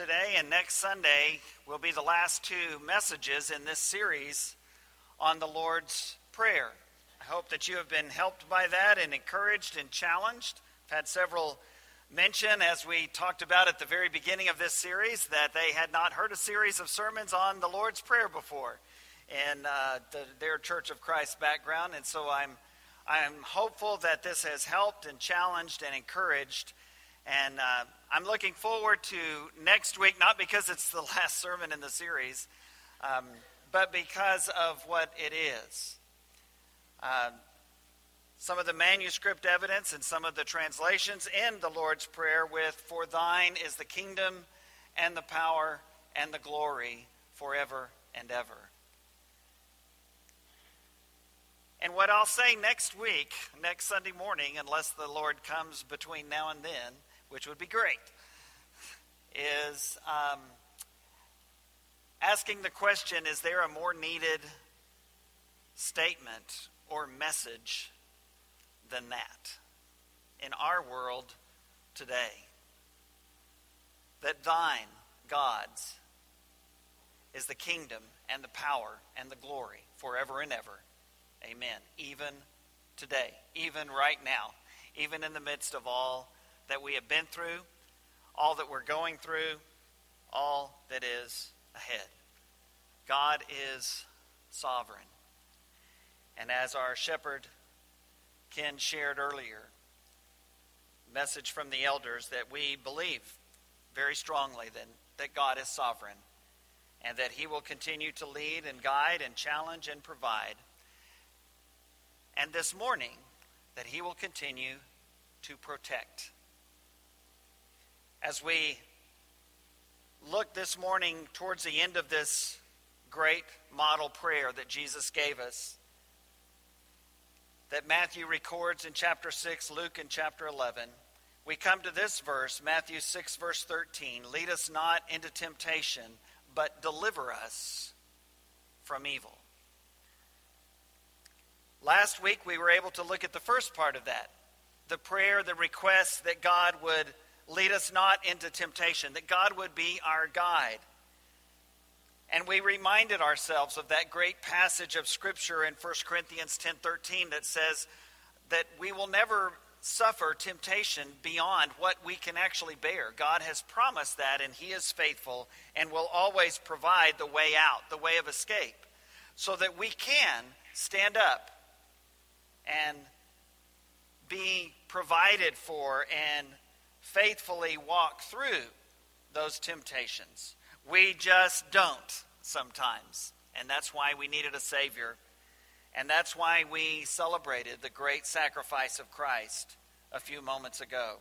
today and next Sunday will be the last two messages in this series on the Lord's Prayer. I hope that you have been helped by that and encouraged and challenged. I've had several mention, as we talked about at the very beginning of this series, that they had not heard a series of sermons on the Lord's Prayer before in uh, the, their Church of Christ background. And so I'm, I'm hopeful that this has helped and challenged and encouraged. And uh, I'm looking forward to next week, not because it's the last sermon in the series, um, but because of what it is. Uh, some of the manuscript evidence and some of the translations in the Lord's Prayer with, For thine is the kingdom and the power and the glory forever and ever. And what I'll say next week, next Sunday morning, unless the Lord comes between now and then, which would be great, is um, asking the question is there a more needed statement or message than that in our world today. That thine, God's, is the kingdom and the power and the glory forever and ever. Amen. Even today, even right now, even in the midst of all that we have been through, all that we're going through, all that is ahead. God is sovereign. And as our shepherd Ken shared earlier. Message from the elders that we believe very strongly that, that God is sovereign and that He will continue to lead and guide and challenge and provide. And this morning, that He will continue to protect. As we look this morning towards the end of this great model prayer that Jesus gave us, that Matthew records in chapter 6, Luke in chapter 11. We come to this verse, Matthew 6, verse 13 Lead us not into temptation, but deliver us from evil. Last week, we were able to look at the first part of that the prayer, the request that God would lead us not into temptation, that God would be our guide. And we reminded ourselves of that great passage of Scripture in 1 Corinthians 10:13 that says that we will never suffer temptation beyond what we can actually bear. God has promised that, and He is faithful and will always provide the way out, the way of escape, so that we can stand up and be provided for and faithfully walk through those temptations. We just don't sometimes. And that's why we needed a Savior. And that's why we celebrated the great sacrifice of Christ a few moments ago.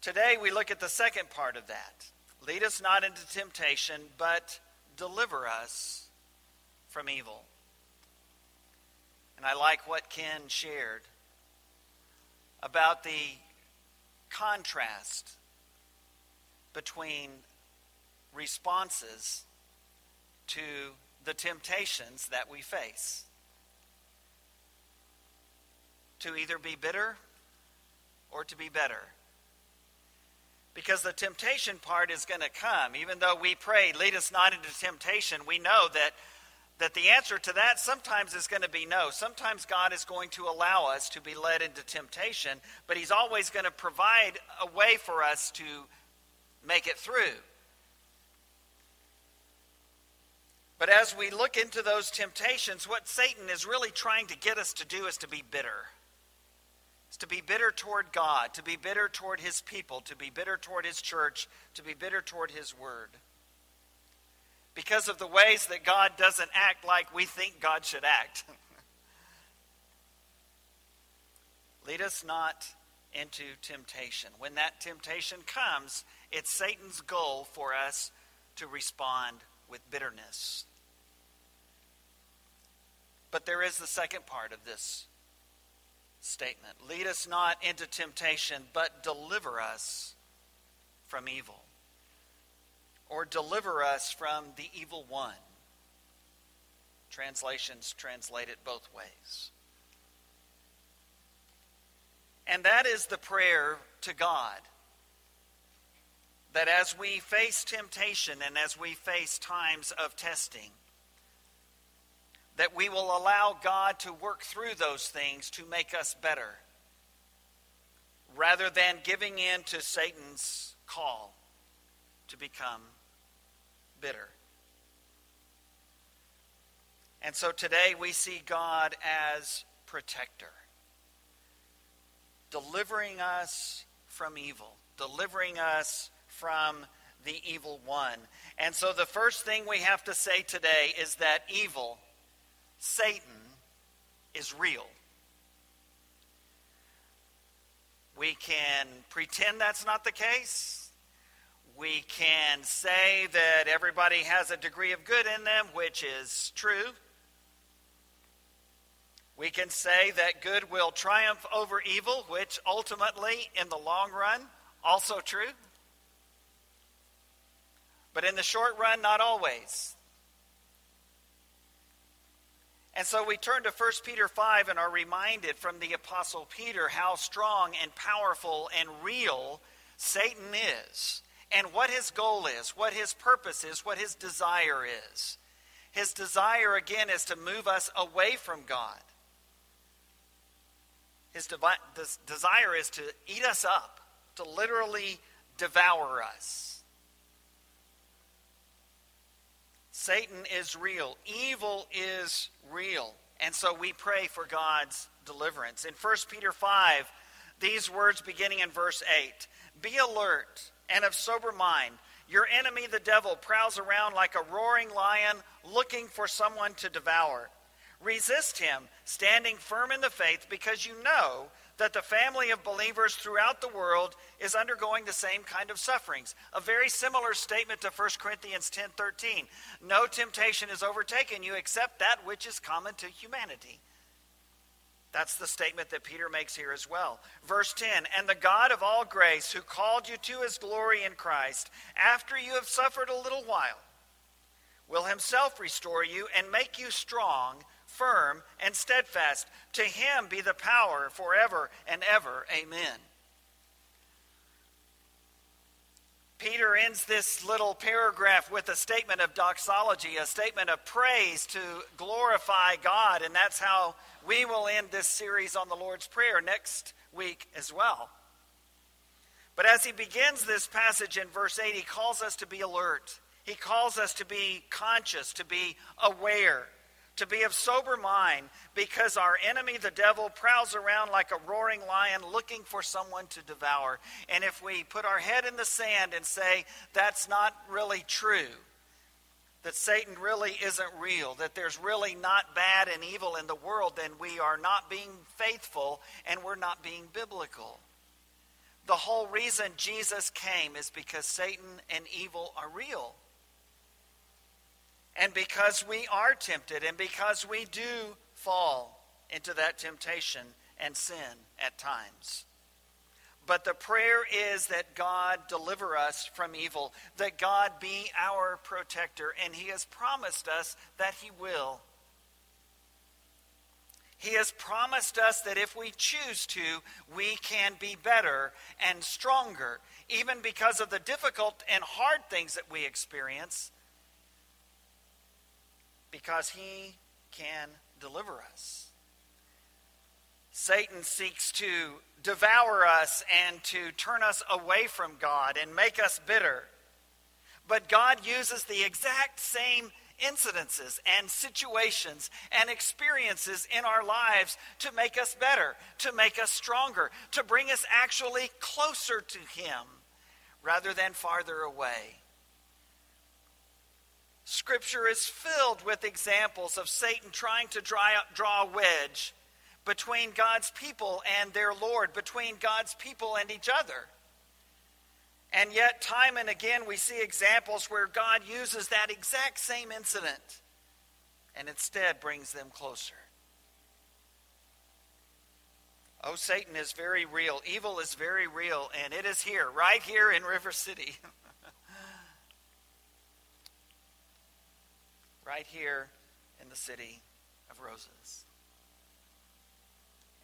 Today we look at the second part of that. Lead us not into temptation, but deliver us from evil. And I like what Ken shared about the contrast between responses to the temptations that we face. To either be bitter or to be better. Because the temptation part is going to come. Even though we pray, lead us not into temptation, we know that, that the answer to that sometimes is going to be no. Sometimes God is going to allow us to be led into temptation, but He's always going to provide a way for us to make it through. But as we look into those temptations, what Satan is really trying to get us to do is to be bitter. It's to be bitter toward God, to be bitter toward his people, to be bitter toward his church, to be bitter toward his word. Because of the ways that God doesn't act like we think God should act. Lead us not into temptation. When that temptation comes, it's Satan's goal for us to respond with bitterness. But there is the second part of this statement Lead us not into temptation, but deliver us from evil. Or deliver us from the evil one. Translations translate it both ways. And that is the prayer to God that as we face temptation and as we face times of testing, that we will allow God to work through those things to make us better, rather than giving in to Satan's call to become bitter. And so today we see God as protector, delivering us from evil, delivering us from the evil one. And so the first thing we have to say today is that evil, Satan, is real. We can pretend that's not the case. We can say that everybody has a degree of good in them, which is true. We can say that good will triumph over evil, which ultimately, in the long run, also true. But in the short run, not always. And so we turn to 1 Peter 5 and are reminded from the Apostle Peter how strong and powerful and real Satan is, and what his goal is, what his purpose is, what his desire is. His desire, again, is to move us away from God. His desire is to eat us up, to literally devour us. Satan is real, evil is real. And so we pray for God's deliverance. In 1 Peter 5, these words beginning in verse 8 Be alert and of sober mind. Your enemy, the devil, prowls around like a roaring lion looking for someone to devour. Resist him, standing firm in the faith, because you know that the family of believers throughout the world is undergoing the same kind of sufferings. A very similar statement to 1 Corinthians 10:13. No temptation is overtaken you except that which is common to humanity. That's the statement that Peter makes here as well. Verse 10 And the God of all grace, who called you to his glory in Christ, after you have suffered a little while, will himself restore you and make you strong firm, and steadfast. To him be the power forever and ever. Amen. Peter ends this little paragraph with a statement of doxology, a statement of praise to glorify God, and that's how we will end this series on the Lord's Prayer next week as well. But as he begins this passage in verse 8, he calls us to be alert. He calls us to be conscious, to be aware to be of sober mind, because our enemy, the devil, prowls around like a roaring lion looking for someone to devour. And if we put our head in the sand and say, that's not really true, that Satan really isn't real, that there's really not bad and evil in the world, then we are not being faithful and we're not being biblical. The whole reason Jesus came is because Satan and evil are real. And because we are tempted and because we do fall into that temptation and sin at times. But the prayer is that God deliver us from evil, that God be our protector, and He has promised us that He will. He has promised us that if we choose to, we can be better and stronger, even because of the difficult and hard things that we experience because he can deliver us. Satan seeks to devour us and to turn us away from God and make us bitter. But God uses the exact same incidences and situations and experiences in our lives to make us better, to make us stronger, to bring us actually closer to Him rather than farther away. Scripture is filled with examples of Satan trying to draw, draw a wedge between God's people and their Lord, between God's people and each other. And yet, time and again, we see examples where God uses that exact same incident and instead brings them closer. Oh, Satan is very real. Evil is very real, and it is here, right here in River City. right here in the city of roses.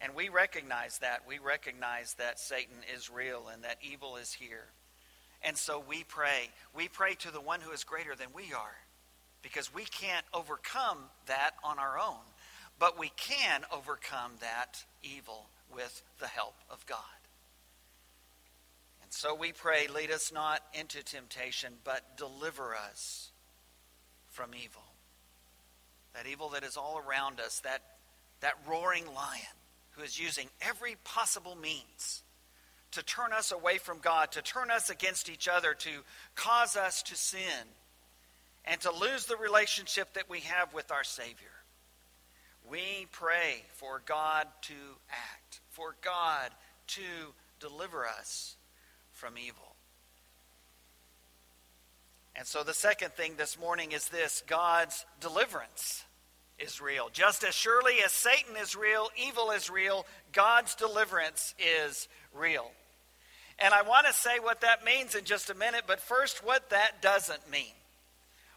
And we recognize that. We recognize that Satan is real and that evil is here. And so we pray. We pray to the one who is greater than we are because we can't overcome that on our own. But we can overcome that evil with the help of God. And so we pray, lead us not into temptation, but deliver us from evil. That evil that is all around us, that, that roaring lion who is using every possible means to turn us away from God, to turn us against each other, to cause us to sin, and to lose the relationship that we have with our Savior. We pray for God to act, for God to deliver us from evil. And so the second thing this morning is this God's deliverance is real. Just as surely as Satan is real, evil is real, God's deliverance is real. And I want to say what that means in just a minute, but first, what that doesn't mean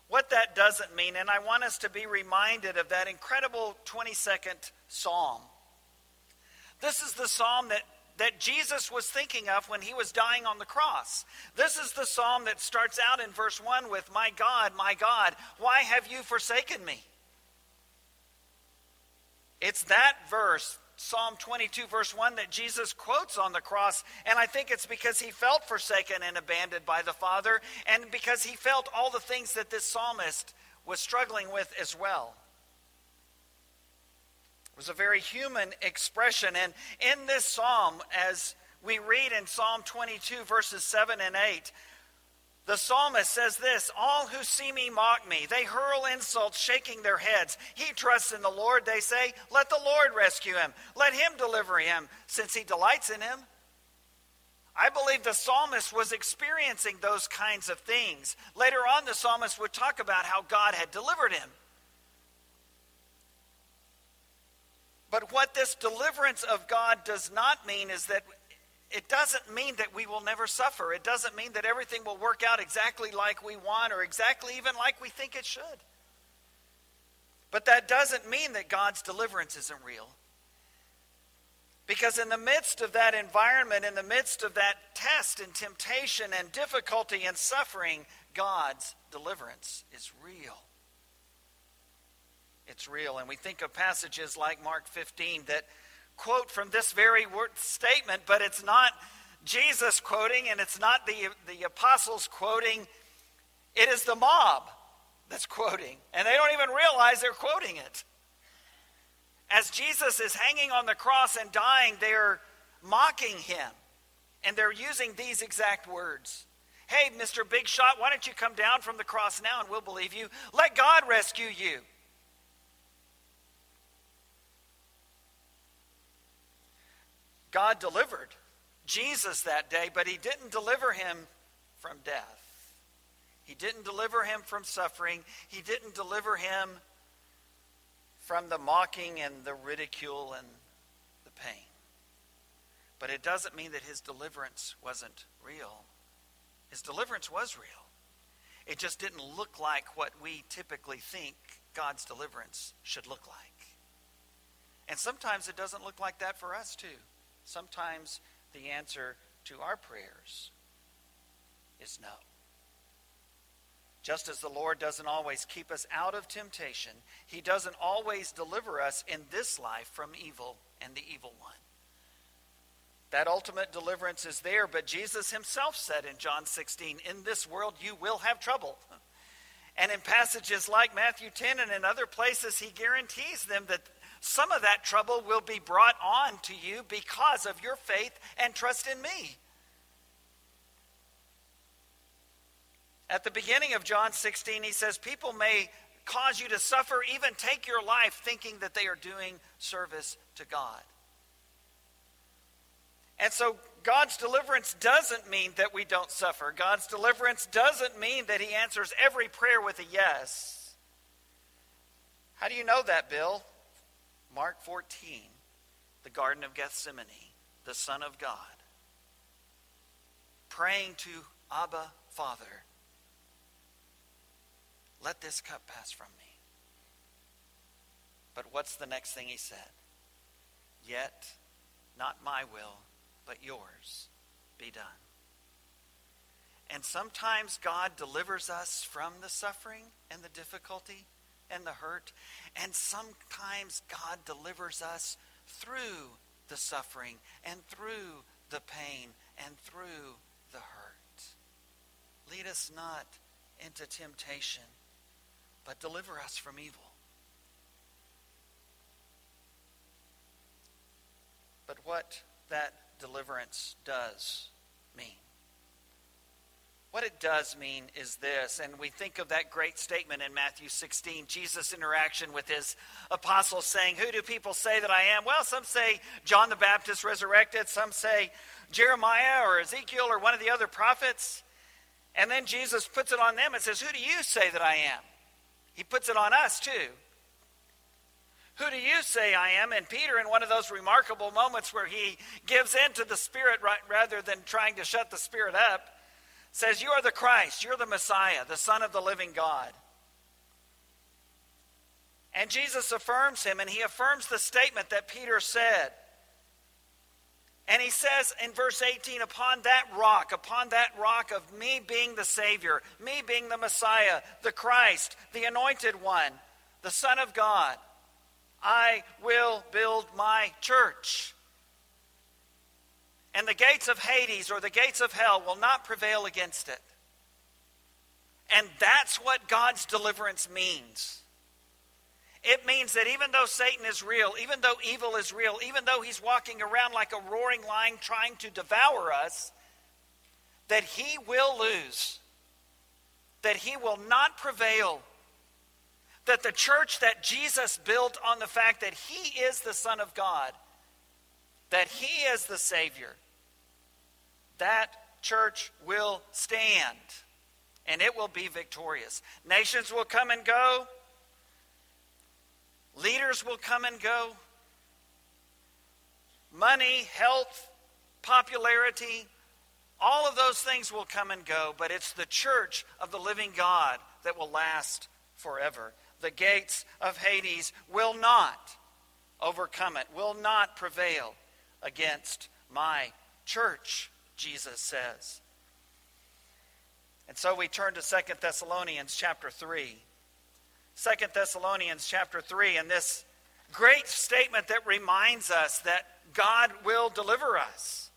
what that doesn't mean. And I want us to be reminded of that incredible 22nd psalm. This is the psalm that, that Jesus was thinking of when he was dying on the cross. This is the psalm that starts out in verse 1 with, My God, my God, why have you forsaken me? It's that verse Psalm 22, verse 1, that Jesus quotes on the cross. And I think it's because he felt forsaken and abandoned by the Father, and because he felt all the things that this psalmist was struggling with as well. Was a very human expression. And in this psalm, as we read in Psalm 22, verses 7 and 8, the psalmist says this All who see me mock me. They hurl insults, shaking their heads. He trusts in the Lord, they say. Let the Lord rescue him. Let him deliver him, since he delights in him. I believe the psalmist was experiencing those kinds of things. Later on, the psalmist would talk about how God had delivered him. But what this deliverance of God does not mean is that it doesn't mean that we will never suffer. It doesn't mean that everything will work out exactly like we want or exactly even like we think it should. But that doesn't mean that God's deliverance isn't real. Because in the midst of that environment, in the midst of that test and temptation and difficulty and suffering, God's deliverance is real. It's real. And we think of passages like Mark 15 that quote from this very word, statement, but it's not Jesus quoting and it's not the, the apostles quoting. It is the mob that's quoting, and they don't even realize they're quoting it. As Jesus is hanging on the cross and dying, they're mocking him, and they're using these exact words. Hey, Mr. Big Shot, why don't you come down from the cross now and we'll believe you? Let God rescue you. God delivered Jesus that day, but he didn't deliver him from death. He didn't deliver him from suffering. He didn't deliver him from the mocking and the ridicule and the pain. But it doesn't mean that his deliverance wasn't real. His deliverance was real. It just didn't look like what we typically think God's deliverance should look like. And sometimes it doesn't look like that for us, too. Sometimes the answer to our prayers is no. Just as the Lord doesn't always keep us out of temptation, He doesn't always deliver us in this life from evil and the evil one. That ultimate deliverance is there, but Jesus Himself said in John 16, In this world you will have trouble. And in passages like Matthew 10 and in other places, He guarantees them that some of that trouble will be brought on to you because of your faith and trust in me. At the beginning of John 16, he says, People may cause you to suffer, even take your life, thinking that they are doing service to God. And so, God's deliverance doesn't mean that we don't suffer. God's deliverance doesn't mean that He answers every prayer with a yes. How do you know that, Bill? Mark 14, the Garden of Gethsemane, the Son of God, praying to Abba, Father, let this cup pass from me. But what's the next thing he said? Yet, not my will, but yours be done. And sometimes God delivers us from the suffering and the difficulty and the hurt. And sometimes God delivers us through the suffering and through the pain and through the hurt. Lead us not into temptation, but deliver us from evil. But what that deliverance does mean. What it does mean is this, and we think of that great statement in Matthew 16, Jesus' interaction with his apostles saying, Who do people say that I am? Well, some say John the Baptist resurrected, some say Jeremiah or Ezekiel or one of the other prophets. And then Jesus puts it on them and says, Who do you say that I am? He puts it on us too. Who do you say I am? And Peter, in one of those remarkable moments where he gives in to the Spirit rather than trying to shut the Spirit up, says, You are the Christ, you're the Messiah, the Son of the living God. And Jesus affirms him, and he affirms the statement that Peter said. And he says in verse 18, Upon that rock, upon that rock of me being the Savior, me being the Messiah, the Christ, the anointed one, the Son of God, I will build my church. And the gates of Hades or the gates of hell will not prevail against it. And that's what God's deliverance means. It means that even though Satan is real, even though evil is real, even though he's walking around like a roaring lion trying to devour us, that he will lose, that he will not prevail that the church that Jesus built on the fact that he is the Son of God, that he is the Savior, that church will stand and it will be victorious. Nations will come and go, leaders will come and go, money, health, popularity, all of those things will come and go, but it's the church of the living God that will last forever. The gates of Hades will not overcome it, will not prevail against my church, Jesus says. And so we turn to Second Thessalonians chapter 3. 2 Thessalonians chapter 3, and this great statement that reminds us that God will deliver us.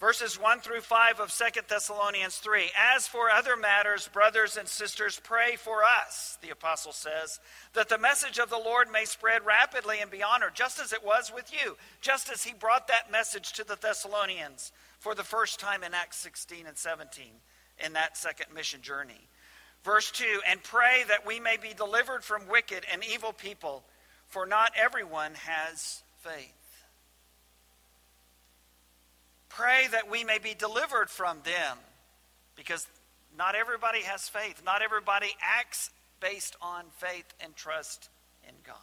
Verses 1 through 5 of 2 Thessalonians 3. As for other matters, brothers and sisters, pray for us, the apostle says, that the message of the Lord may spread rapidly and be honored, just as it was with you, just as he brought that message to the Thessalonians for the first time in Acts 16 and 17 in that second mission journey. Verse 2 And pray that we may be delivered from wicked and evil people, for not everyone has faith. Pray that we may be delivered from them because not everybody has faith. Not everybody acts based on faith and trust in God.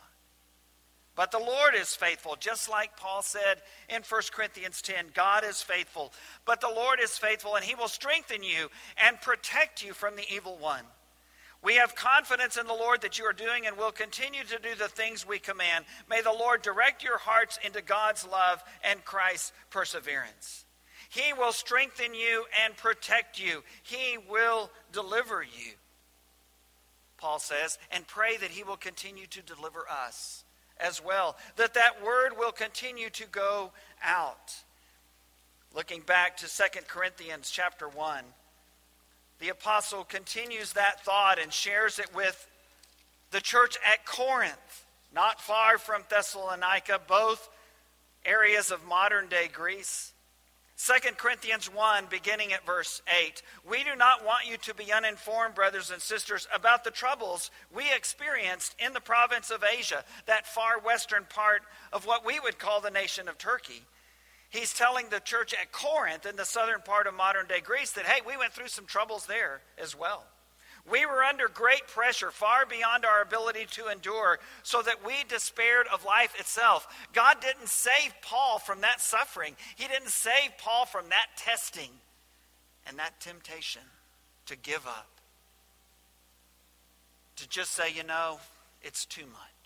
But the Lord is faithful, just like Paul said in 1 Corinthians 10 God is faithful. But the Lord is faithful, and he will strengthen you and protect you from the evil one. We have confidence in the Lord that you are doing and will continue to do the things we command. May the Lord direct your hearts into God's love and Christ's perseverance. He will strengthen you and protect you. He will deliver you. Paul says, and pray that he will continue to deliver us as well, that that word will continue to go out. Looking back to 2 Corinthians chapter 1, the apostle continues that thought and shares it with the church at Corinth, not far from Thessalonica, both areas of modern day Greece. 2 Corinthians 1, beginning at verse 8. We do not want you to be uninformed, brothers and sisters, about the troubles we experienced in the province of Asia, that far western part of what we would call the nation of Turkey. He's telling the church at Corinth in the southern part of modern day Greece that, hey, we went through some troubles there as well. We were under great pressure, far beyond our ability to endure, so that we despaired of life itself. God didn't save Paul from that suffering, He didn't save Paul from that testing and that temptation to give up. To just say, you know, it's too much.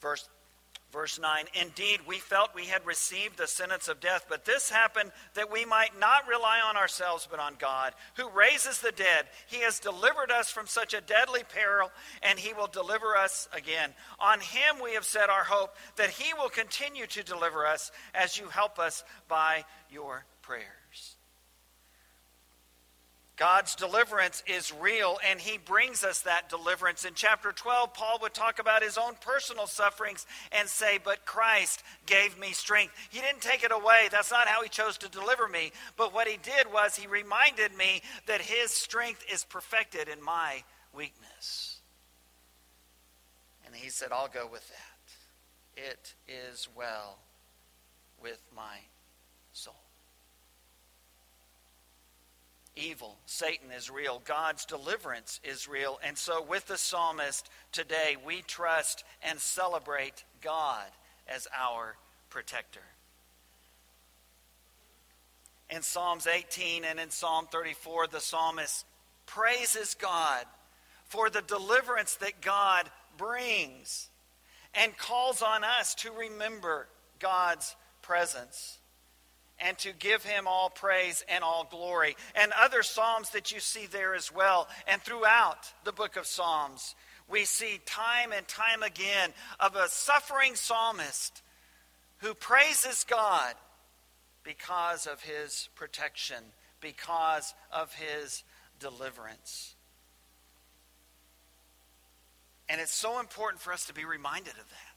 Verse Verse 9 Indeed, we felt we had received the sentence of death, but this happened that we might not rely on ourselves, but on God, who raises the dead. He has delivered us from such a deadly peril, and He will deliver us again. On Him we have set our hope that He will continue to deliver us as you help us by your prayers. God's deliverance is real, and He brings us that deliverance. In chapter 12, Paul would talk about his own personal sufferings and say, But Christ gave me strength. He didn't take it away. That's not how He chose to deliver me. But what He did was He reminded me that His strength is perfected in my weakness. And He said, I'll go with that. It is well with my soul evil. Satan is real. God's deliverance is real. And so, with the psalmist today, we trust and celebrate God as our protector. In Psalms 18 and in Psalm 34, the psalmist praises God for the deliverance that God brings and calls on us to remember God's presence and to give him all praise and all glory. And other Psalms that you see there as well. And throughout the book of Psalms, we see time and time again of a suffering psalmist who praises God because of his protection, because of his deliverance. And it's so important for us to be reminded of that.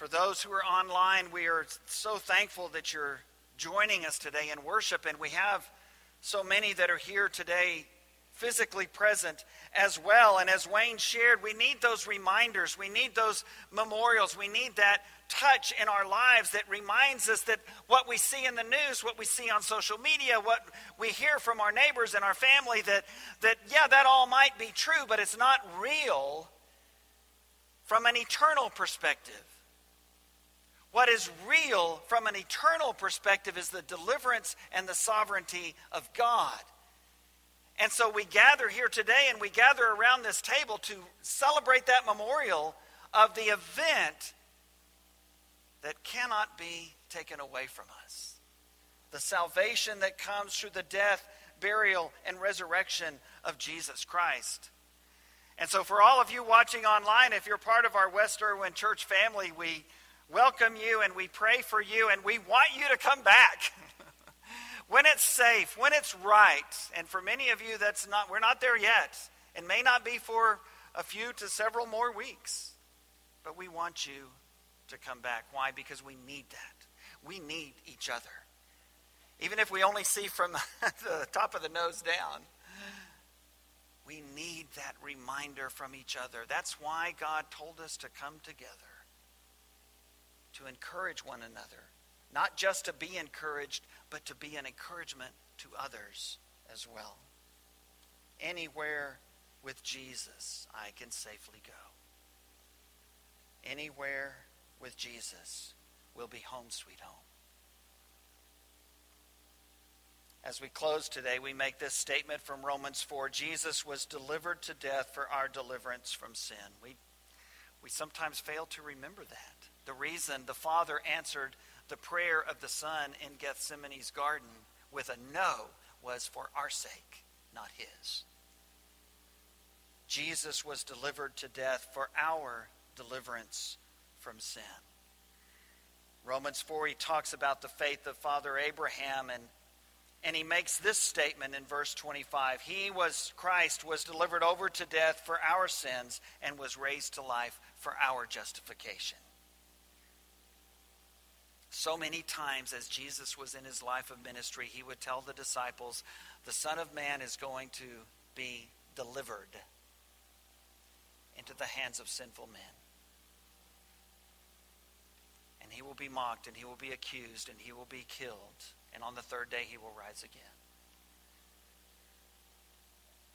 For those who are online, we are so thankful that you're joining us today in worship, and we have so many that are here today physically present as well. And as Wayne shared, we need those reminders, we need those memorials, we need that touch in our lives that reminds us that what we see in the news, what we see on social media, what we hear from our neighbors and our family, that, that yeah, that all might be true, but it's not real from an eternal perspective. What is real from an eternal perspective is the deliverance and the sovereignty of God. And so we gather here today and we gather around this table to celebrate that memorial of the event that cannot be taken away from us. The salvation that comes through the death, burial, and resurrection of Jesus Christ. And so, for all of you watching online, if you're part of our West Erwin Church family, we welcome you and we pray for you and we want you to come back. when it's safe, when it's right. And for many of you that's not we're not there yet It may not be for a few to several more weeks. But we want you to come back. Why? Because we need that. We need each other. Even if we only see from the top of the nose down, we need that reminder from each other. That's why God told us to come together to encourage one another. Not just to be encouraged, but to be an encouragement to others as well. Anywhere with Jesus, I can safely go. Anywhere with Jesus will be home, sweet home. As we close today, we make this statement from Romans 4 Jesus was delivered to death for our deliverance from sin. We, we sometimes fail to remember that. The reason the Father answered the prayer of the Son in Gethsemane's garden with a no was for our sake, not his. Jesus was delivered to death for our deliverance from sin. Romans 4, he talks about the faith of Father Abraham, and, and he makes this statement in verse 25. He was, Christ was delivered over to death for our sins and was raised to life for our justification. So many times, as Jesus was in his life of ministry, he would tell the disciples, The Son of Man is going to be delivered into the hands of sinful men. And he will be mocked, and he will be accused, and he will be killed. And on the third day, he will rise again.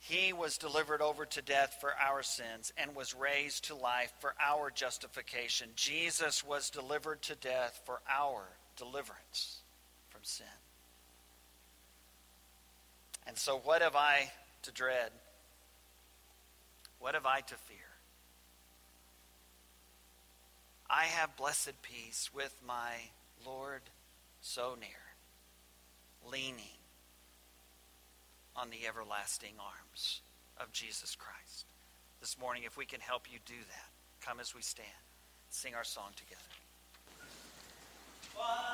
He was delivered over to death for our sins and was raised to life for our justification. Jesus was delivered to death for our deliverance from sin. And so, what have I to dread? What have I to fear? I have blessed peace with my Lord so near, leaning on the everlasting arms of Jesus Christ. This morning, if we can help you do that, come as we stand, sing our song together.